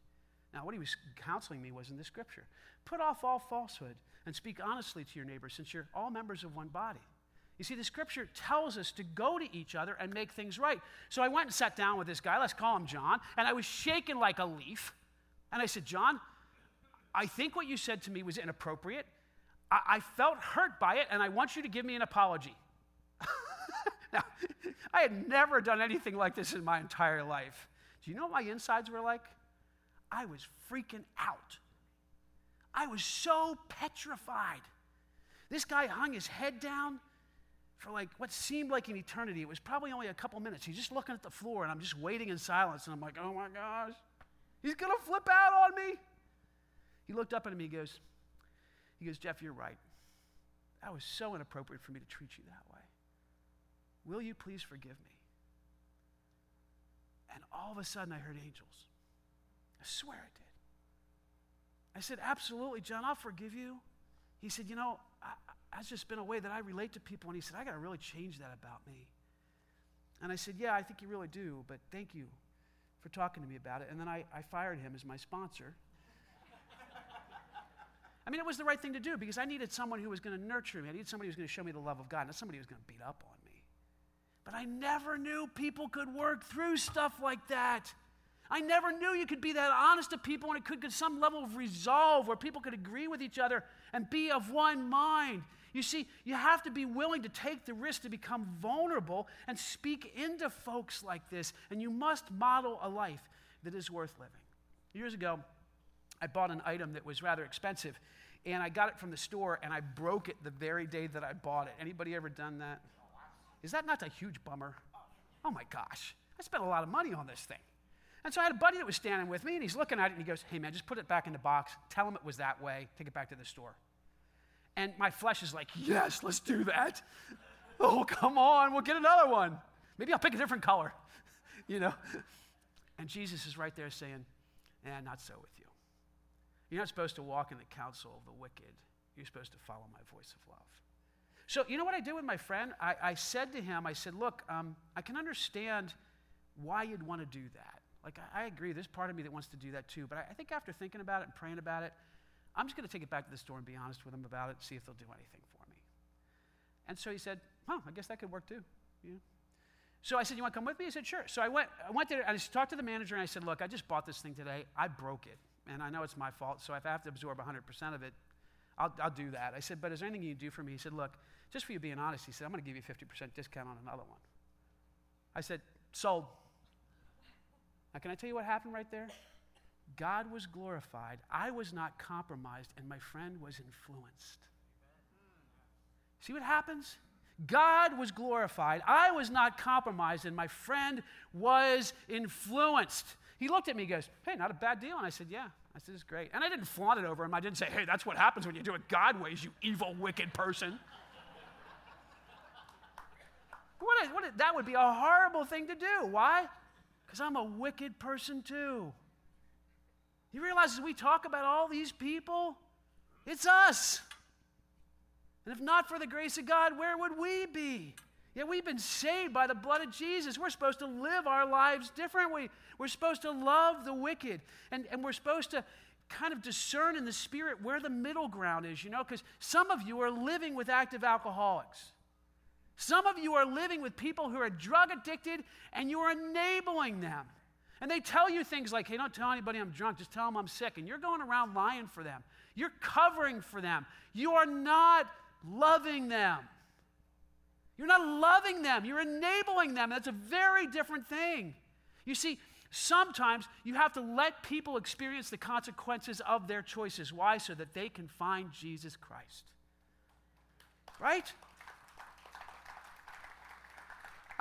Now, what he was counseling me was in the scripture put off all falsehood and speak honestly to your neighbor, since you're all members of one body. You see, the scripture tells us to go to each other and make things right. So I went and sat down with this guy, let's call him John, and I was shaking like a leaf. And I said, John, I think what you said to me was inappropriate. I, I felt hurt by it, and I want you to give me an apology. now, I had never done anything like this in my entire life. Do you know what my insides were like? I was freaking out. I was so petrified. This guy hung his head down for like what seemed like an eternity. It was probably only a couple minutes. He's just looking at the floor, and I'm just waiting in silence. And I'm like, oh my gosh, he's going to flip out on me. He looked up at me. He goes, he goes, Jeff, you're right. That was so inappropriate for me to treat you that way. Will you please forgive me? And all of a sudden, I heard angels. I swear I did. I said, Absolutely, John, I'll forgive you. He said, You know, I, that's just been a way that I relate to people. And he said, I got to really change that about me. And I said, Yeah, I think you really do, but thank you for talking to me about it. And then I, I fired him as my sponsor. I mean, it was the right thing to do because I needed someone who was going to nurture me. I needed somebody who was going to show me the love of God, not somebody who was going to beat up on. But I never knew people could work through stuff like that. I never knew you could be that honest to people and it could get some level of resolve where people could agree with each other and be of one mind. You see, you have to be willing to take the risk to become vulnerable and speak into folks like this, and you must model a life that is worth living. Years ago, I bought an item that was rather expensive, and I got it from the store and I broke it the very day that I bought it. Anybody ever done that? Is that not a huge bummer? Oh my gosh, I spent a lot of money on this thing. And so I had a buddy that was standing with me, and he's looking at it, and he goes, Hey, man, just put it back in the box. Tell him it was that way. Take it back to the store. And my flesh is like, Yes, let's do that. Oh, come on, we'll get another one. Maybe I'll pick a different color, you know? And Jesus is right there saying, Eh, not so with you. You're not supposed to walk in the counsel of the wicked, you're supposed to follow my voice of love. So, you know what I did with my friend? I, I said to him, I said, Look, um, I can understand why you'd want to do that. Like, I, I, agree, there's part of me that wants to do that too, but I, I think after thinking about it and praying about it, I'm just going to take it back to the store and be honest with them about it, see if they'll do anything for me. And so he said, Huh, I guess that could work too. Yeah. So I said, You want to come with me? He said, Sure. So I went, I went there and I talked to the manager and I said, Look, I just bought this thing today. I broke it. And I know it's my fault. So if I have to absorb 100% of it, I'll, I'll do that. I said, But is there anything you can do for me? He said, Look, just for you being honest, he said, I'm going to give you 50% discount on another one. I said, Sold. Now, can I tell you what happened right there? God was glorified, I was not compromised, and my friend was influenced. See what happens? God was glorified, I was not compromised, and my friend was influenced. He looked at me goes, Hey, not a bad deal. And I said, Yeah. I said, It's great. And I didn't flaunt it over him. I didn't say, Hey, that's what happens when you do it God ways, you evil, wicked person. What, what, that would be a horrible thing to do. Why? Because I'm a wicked person too. You realize as we talk about all these people, it's us. And if not for the grace of God, where would we be? Yet we've been saved by the blood of Jesus. We're supposed to live our lives differently. We're supposed to love the wicked. And, and we're supposed to kind of discern in the spirit where the middle ground is, you know, because some of you are living with active alcoholics. Some of you are living with people who are drug addicted and you are enabling them. And they tell you things like, hey, don't tell anybody I'm drunk, just tell them I'm sick. And you're going around lying for them. You're covering for them. You are not loving them. You're not loving them, you're enabling them. That's a very different thing. You see, sometimes you have to let people experience the consequences of their choices. Why? So that they can find Jesus Christ. Right?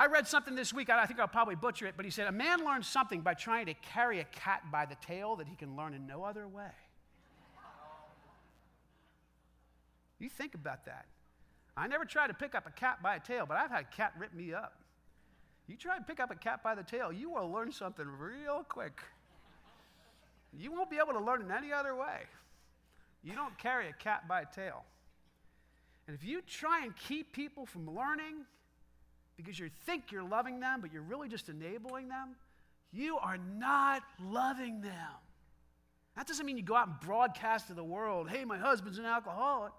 I read something this week, I think I'll probably butcher it, but he said, A man learns something by trying to carry a cat by the tail that he can learn in no other way. You think about that. I never tried to pick up a cat by a tail, but I've had a cat rip me up. You try to pick up a cat by the tail, you will learn something real quick. You won't be able to learn in any other way. You don't carry a cat by a tail. And if you try and keep people from learning, because you think you're loving them, but you're really just enabling them, you are not loving them. That doesn't mean you go out and broadcast to the world, hey, my husband's an alcoholic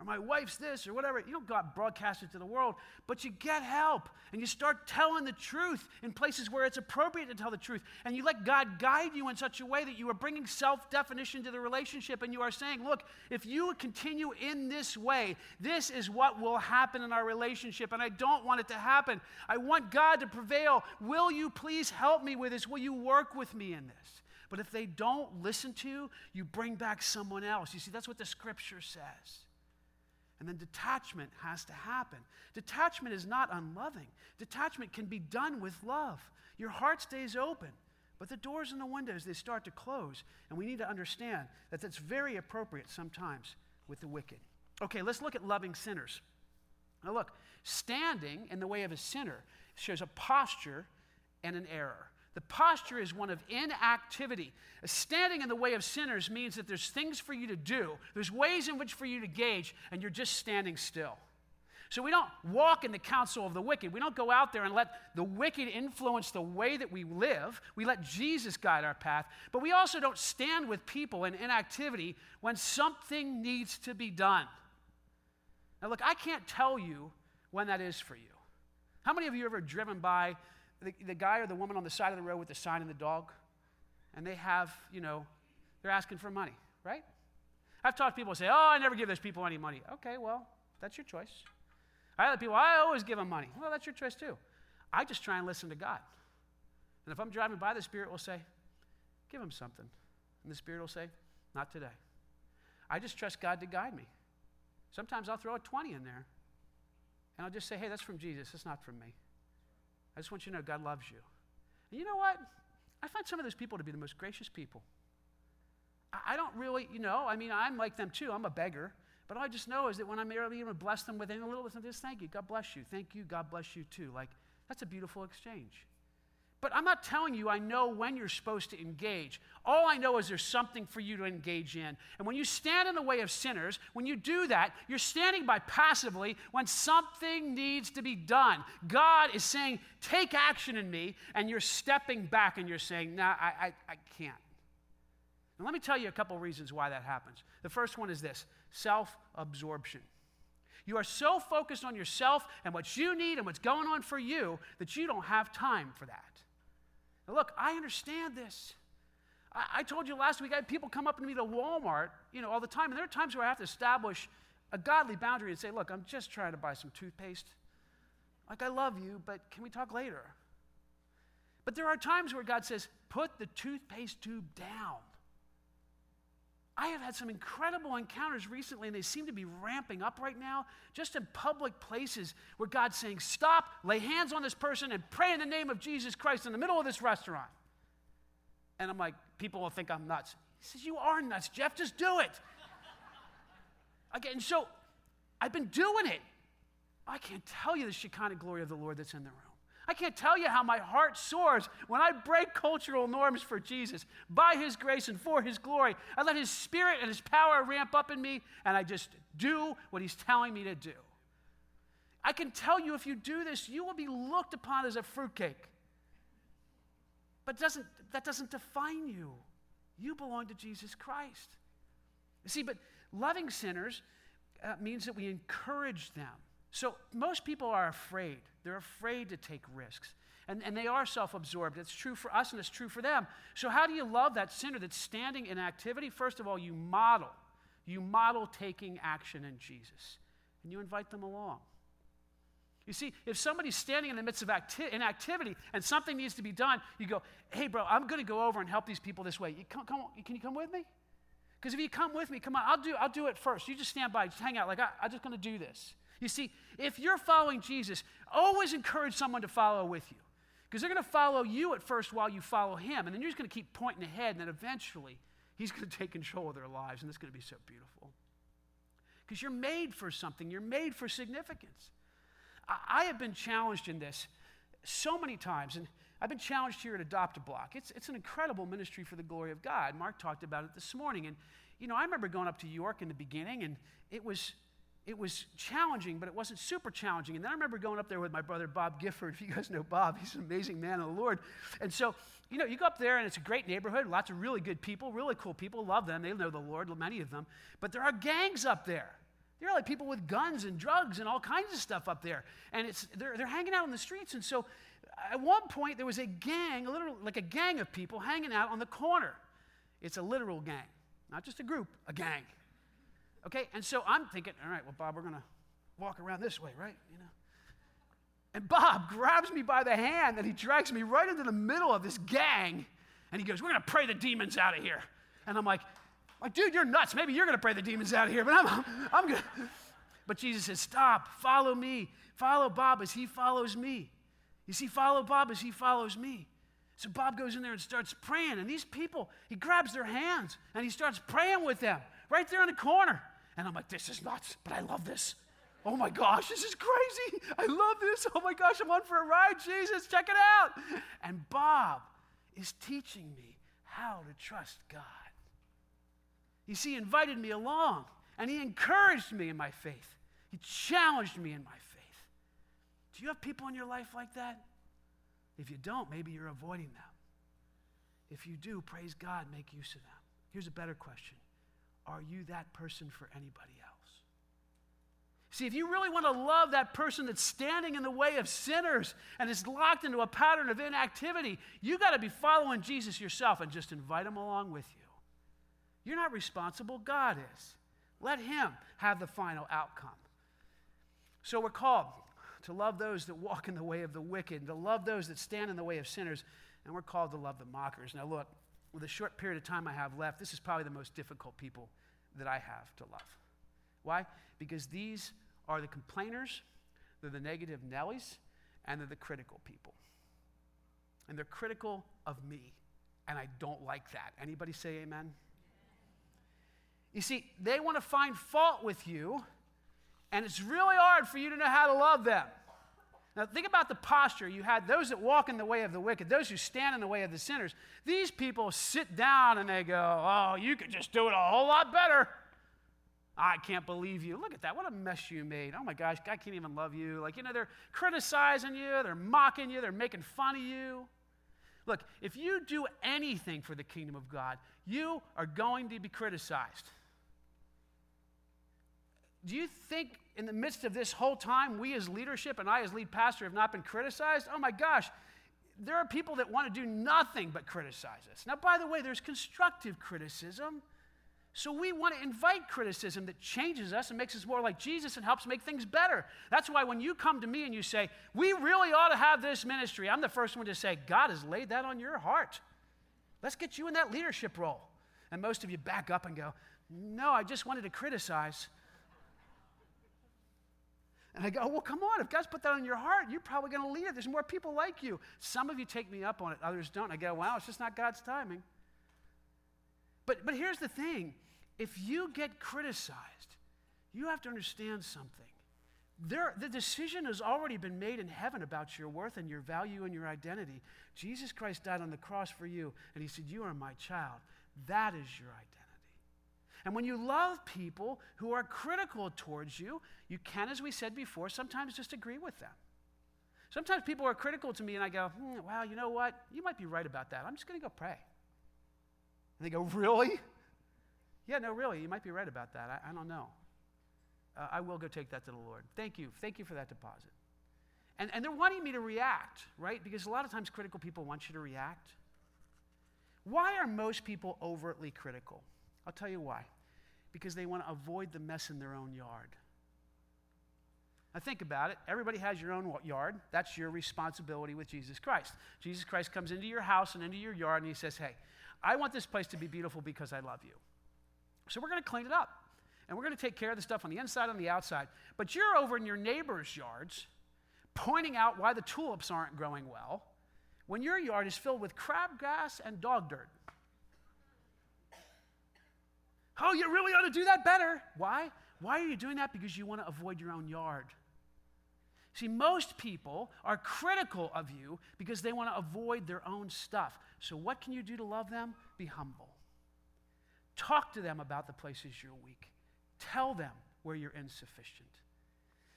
or my wife's this or whatever. You don't go out and broadcast it to the world, but you get help and you start telling the truth in places where it's appropriate to tell the truth. And you let God guide you in such a way that you are bringing self definition to the relationship and you are saying, look, if you continue in this way, this is what will happen in our relationship. And I don't want it to happen. I want God to prevail. Will you please help me with this? Will you work with me in this? But if they don't listen to you, you bring back someone else. You see, that's what the scripture says. And then detachment has to happen. Detachment is not unloving, detachment can be done with love. Your heart stays open, but the doors and the windows, they start to close. And we need to understand that that's very appropriate sometimes with the wicked. Okay, let's look at loving sinners. Now, look, standing in the way of a sinner shows a posture and an error. The posture is one of inactivity. Standing in the way of sinners means that there's things for you to do, there's ways in which for you to gauge, and you're just standing still. So we don't walk in the counsel of the wicked. We don't go out there and let the wicked influence the way that we live. We let Jesus guide our path. But we also don't stand with people in inactivity when something needs to be done. Now, look, I can't tell you when that is for you. How many of you ever driven by the, the guy or the woman on the side of the road with the sign and the dog, and they have, you know, they're asking for money, right? I've talked to people who say, oh, I never give those people any money. Okay, well, that's your choice. I have people, I always give them money. Well, that's your choice too. I just try and listen to God. And if I'm driving by, the Spirit will say, give them something. And the Spirit will say, not today. I just trust God to guide me. Sometimes I'll throw a 20 in there. And I'll just say, hey, that's from Jesus. It's not from me. I just want you to know God loves you. And you know what? I find some of those people to be the most gracious people. I, don't really, you know, I mean, I'm like them too. I'm a beggar. But all I just know is that when I'm able to bless them with any little bit this, thank you, God bless you, thank you, God bless you too. Like, that's a beautiful exchange. But I'm not telling you I know when you're supposed to engage. All I know is there's something for you to engage in. And when you stand in the way of sinners, when you do that, you're standing by passively when something needs to be done. God is saying, take action in me, and you're stepping back and you're saying, nah, I, I, I can't. And let me tell you a couple reasons why that happens. The first one is this self absorption. You are so focused on yourself and what you need and what's going on for you that you don't have time for that. Now, look, I understand this. I, I told you last week, I had people come up to me to Walmart, you know, all the time, and there are times where I have to establish a godly boundary and say, look, I'm just trying to buy some toothpaste. Like, I love you, but can we talk later? But there are times where God says, put the toothpaste tube down. I have had some incredible encounters recently, and they seem to be ramping up right now, just in public places where God's saying, Stop, lay hands on this person, and pray in the name of Jesus Christ in the middle of this restaurant. And I'm like, People will think I'm nuts. He says, You are nuts, Jeff, just do it. Again, so I've been doing it. I can't tell you the Shekinah glory of the Lord that's in the room. I can't tell you how my heart soars when I break cultural norms for Jesus by His grace and for His glory. I let His Spirit and His power ramp up in me, and I just do what He's telling me to do. I can tell you if you do this, you will be looked upon as a fruitcake. But doesn't, that doesn't define you. You belong to Jesus Christ. You see, but loving sinners uh, means that we encourage them. So most people are afraid. They're afraid to take risks. And, and they are self absorbed. It's true for us and it's true for them. So, how do you love that sinner that's standing in activity? First of all, you model. You model taking action in Jesus, and you invite them along. You see, if somebody's standing in the midst of acti- inactivity and something needs to be done, you go, hey, bro, I'm going to go over and help these people this way. You come, come, can you come with me? Because if you come with me, come on, I'll do, I'll do it first. You just stand by, just hang out. Like, I, I'm just going to do this. You see, if you're following Jesus, always encourage someone to follow with you. Because they're going to follow you at first while you follow him. And then you're just going to keep pointing ahead. And then eventually, he's going to take control of their lives. And it's going to be so beautiful. Because you're made for something, you're made for significance. I, I have been challenged in this so many times. And I've been challenged here at Adopt a Block. It's, it's an incredible ministry for the glory of God. Mark talked about it this morning. And, you know, I remember going up to York in the beginning, and it was it was challenging, but it wasn't super challenging. And then I remember going up there with my brother Bob Gifford. If you guys know Bob, he's an amazing man of the Lord. And so, you know, you go up there and it's a great neighborhood, lots of really good people, really cool people, love them. They know the Lord, many of them. But there are gangs up there. There are like people with guns and drugs and all kinds of stuff up there. And it's, they're, they're hanging out on the streets. And so at one point, there was a gang, a little, like a gang of people hanging out on the corner. It's a literal gang, not just a group, a gang. Okay, and so I'm thinking, all right, well, Bob, we're to walk around this way, right? You know. And Bob grabs me by the hand and he drags me right into the middle of this gang. And he goes, We're to pray the demons out of here. And I'm like, like, dude, you're nuts. Maybe you're to pray the demons out of here, but I'm, I'm, I'm to. But Jesus says, Stop, follow me. Follow Bob as he follows me. You see, follow Bob as he follows me. So Bob goes in there and starts praying. And these people, he grabs their hands and he starts praying with them right there in the corner. And I'm like, this is nuts, but I love this. Oh my gosh, this is crazy. I love this. Oh my gosh, I'm on for a ride. Jesus, check it out. And Bob is teaching me how to trust God. You see, he invited me along and he encouraged me in my faith. He challenged me in my faith. Do you have people in your life like that? If you don't, maybe you're avoiding them. If you do, praise God, make use of them. Here's a better question are you that person for anybody else? See, if you really want to love that person that's standing in the way of sinners and is locked into a pattern of inactivity, you got to be following Jesus yourself and just invite him along with you. You're not responsible, God is. Let him have the final outcome. So we're called to love those that walk in the way of the wicked, to love those that stand in the way of sinners, and we're called to love the mockers. Now, look, with the short period of time I have left, this is probably the most difficult people that I have to love. Why? Because these are the complainers, they're the negative Nellies, and they're the critical people. And they're critical of me. and I don't like that. Anybody say amen? You see, they want to find fault with you, and it's really hard for you to know how to love them. Now, think about the posture. You had those that walk in the way of the wicked, those who stand in the way of the sinners. These people sit down and they go, Oh, you could just do it a whole lot better. I can't believe you. Look at that. What a mess you made. Oh my gosh, God can't even love you. Like, you know, they're criticizing you, they're mocking you, they're making fun of you. Look, if you do anything for the kingdom of God, you are going to be criticized. Do you think in the midst of this whole time, we as leadership and I as lead pastor have not been criticized? Oh my gosh, there are people that want to do nothing but criticize us. Now, by the way, there's constructive criticism. So we want to invite criticism that changes us and makes us more like Jesus and helps make things better. That's why when you come to me and you say, We really ought to have this ministry, I'm the first one to say, God has laid that on your heart. Let's get you in that leadership role. And most of you back up and go, No, I just wanted to criticize. And I go, oh, well, come on. If God's put that on your heart, you're probably going to lead it. There's more people like you. Some of you take me up on it, others don't. I go, wow, it's just not God's timing. But, but here's the thing if you get criticized, you have to understand something. There, the decision has already been made in heaven about your worth and your value and your identity. Jesus Christ died on the cross for you, and He said, You are my child. That is your identity. And when you love people who are critical towards you, you can, as we said before, sometimes just agree with them. Sometimes people are critical to me, and I go, hmm, wow, you know what? You might be right about that. I'm just going to go pray. And they go, really? Yeah, no, really, you might be right about that. I, I don't know. Uh, I will go take that to the Lord. Thank you. Thank you for that deposit. And, and they're wanting me to react, right? Because a lot of times critical people want you to react. Why are most people overtly critical? I'll tell you why. Because they want to avoid the mess in their own yard. Now, think about it. Everybody has your own yard. That's your responsibility with Jesus Christ. Jesus Christ comes into your house and into your yard, and he says, Hey, I want this place to be beautiful because I love you. So we're going to clean it up. And we're going to take care of the stuff on the inside and the outside. But you're over in your neighbor's yards pointing out why the tulips aren't growing well when your yard is filled with crabgrass and dog dirt. Oh, you really ought to do that better. Why? Why are you doing that? Because you want to avoid your own yard. See, most people are critical of you because they want to avoid their own stuff. So, what can you do to love them? Be humble. Talk to them about the places you're weak. Tell them where you're insufficient.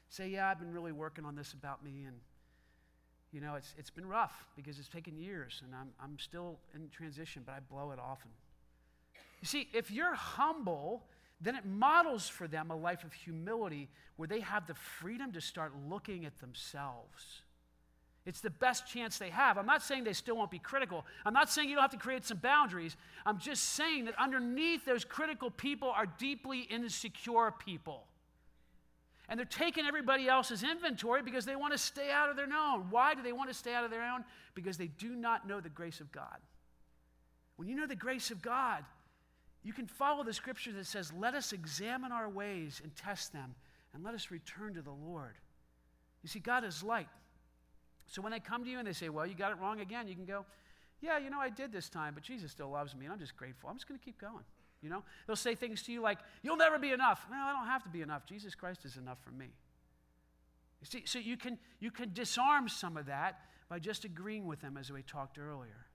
Say, Yeah, I've been really working on this about me, and you know, it's, it's been rough because it's taken years, and I'm, I'm still in transition, but I blow it often. You see, if you're humble, then it models for them a life of humility where they have the freedom to start looking at themselves. It's the best chance they have. I'm not saying they still won't be critical. I'm not saying you don't have to create some boundaries. I'm just saying that underneath those critical people are deeply insecure people. And they're taking everybody else's inventory because they want to stay out of their own. Why do they want to stay out of their own? Because they do not know the grace of God. When you know the grace of God, you can follow the scripture that says, Let us examine our ways and test them, and let us return to the Lord. You see, God is light. So when they come to you and they say, Well, you got it wrong again, you can go, Yeah, you know, I did this time, but Jesus still loves me, and I'm just grateful. I'm just going to keep going. You know, they'll say things to you like, You'll never be enough. No, I don't have to be enough. Jesus Christ is enough for me. You see, so you can, you can disarm some of that by just agreeing with them as we talked earlier.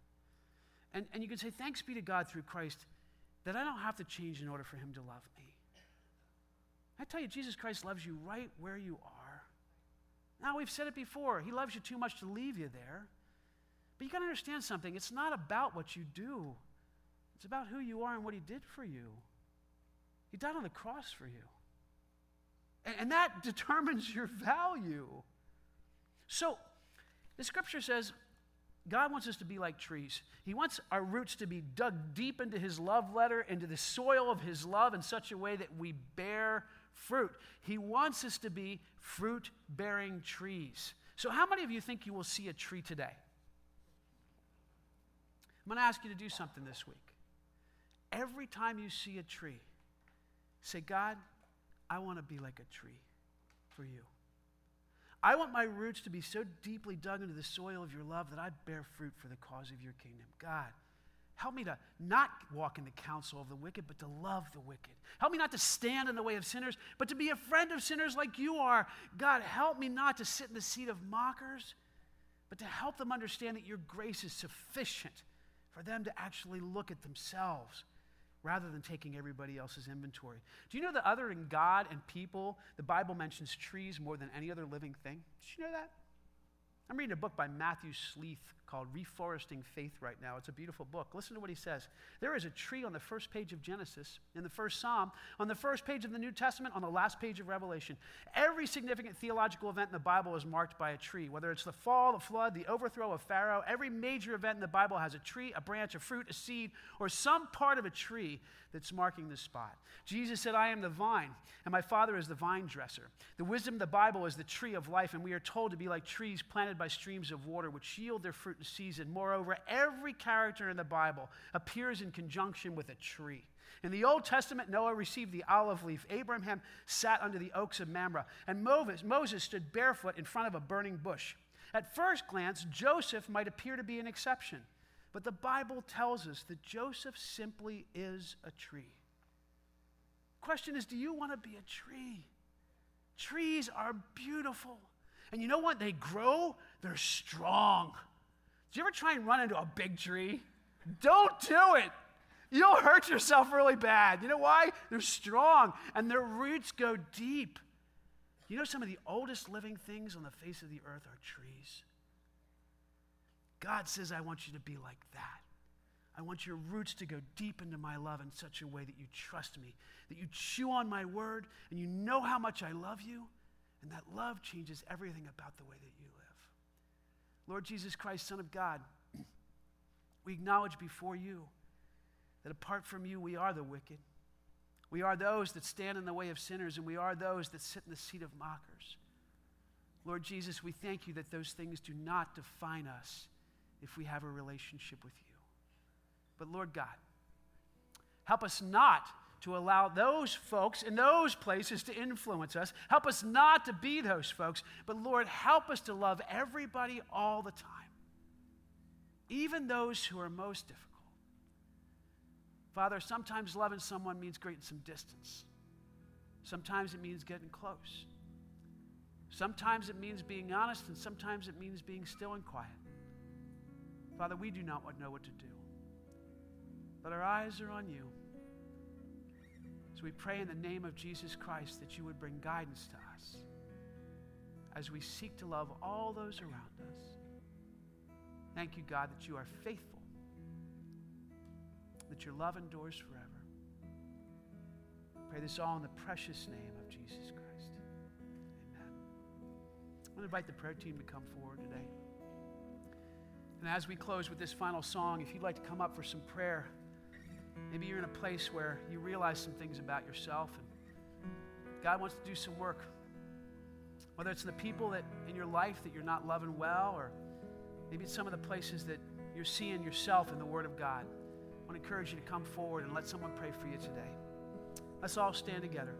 And, and you can say, Thanks be to God through Christ that I don't have to change in order for him to love me. I tell you, Jesus Christ loves you right where you are. Now, we've said it before. He loves you too much to leave you there. But you got to understand something. It's not about what you do, it's about who you are and what He did for you. He died on the cross for you. And, and that determines your value. So, the scripture says God wants us to be like trees. He wants our roots to be dug deep into His love letter, into the soil of His love in such a way that we bear fruit. He wants us to be fruit bearing trees. So, how many of you think you will see a tree today? I'm going to ask you to do something this week. Every time you see a tree, say, God, I want to be like a tree for you. I want my roots to be so deeply dug into the soil of your love that I bear fruit for the cause of your kingdom. God, Help me to not walk in the counsel of the wicked, but to love the wicked. Help me not to stand in the way of sinners, but to be a friend of sinners like you are. God, help me not to sit in the seat of mockers, but to help them understand that your grace is sufficient for them to actually look at themselves rather than taking everybody else's inventory. Do you know that other than God and people, the Bible mentions trees more than any other living thing? Did you know that? I'm reading a book by Matthew Sleeth called Reforesting Faith right now. It's a beautiful book. Listen to what he says. There is a tree on the first page of Genesis, in the first Psalm, on the first page of the New Testament, on the last page of Revelation. Every significant theological event in the Bible is marked by a tree, whether it's the fall, the flood, the overthrow of Pharaoh. Every major event in the Bible has a tree, a branch, a fruit, a seed, or some part of a tree that's marking the spot. Jesus said, I am the vine, and my Father is the vine dresser. The wisdom of the Bible is the tree of life, and we are told to be like trees planted by streams of water, which yield their fruit season. Moreover, every character in the Bible appears in conjunction with a tree. In the Old Testament, Noah received the olive leaf. Abraham sat under the oaks of Mamre, and Moses stood barefoot in front of a burning bush. At first glance, Joseph might appear to be an exception. But the Bible tells us that Joseph simply is a tree. Question is do you want to be a tree? Trees are beautiful. And you know what? They grow, they're strong. Did you ever try and run into a big tree? Don't do it. You'll hurt yourself really bad. You know why? They're strong and their roots go deep. You know, some of the oldest living things on the face of the earth are trees. God says, I want you to be like that. I want your roots to go deep into my love in such a way that you trust me, that you chew on my word, and you know how much I love you, and that love changes everything about the way that you live. Lord Jesus Christ, Son of God, we acknowledge before you that apart from you, we are the wicked. We are those that stand in the way of sinners, and we are those that sit in the seat of mockers. Lord Jesus, we thank you that those things do not define us if we have a relationship with you. But Lord God, help us not to allow those folks in those places to influence us. Help us not to be those folks, but Lord, help us to love everybody all the time, even those who are most difficult. Father, sometimes loving someone means creating some distance. Sometimes it means getting close. Sometimes it means being honest, and sometimes it means being still and quiet. Father, we do not know what to do, but our eyes are on you. So we pray in the name of Jesus Christ that you would bring guidance to us as we seek to love all those around us. Thank you, God, that you are faithful, that your love endures forever. Pray this all in the precious name of Jesus Christ. Amen. I want to invite the prayer team to come forward today. And as we close with this final song, if you'd like to come up for some prayer, maybe you're in a place where you realize some things about yourself and God wants to do some work. Whether it's the people that in your life that you're not loving well, or maybe it's some of the places that you're seeing yourself in the Word of God. I want to encourage you to come forward and let someone pray for you today. Let's all stand together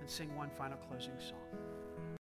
and sing one final closing song.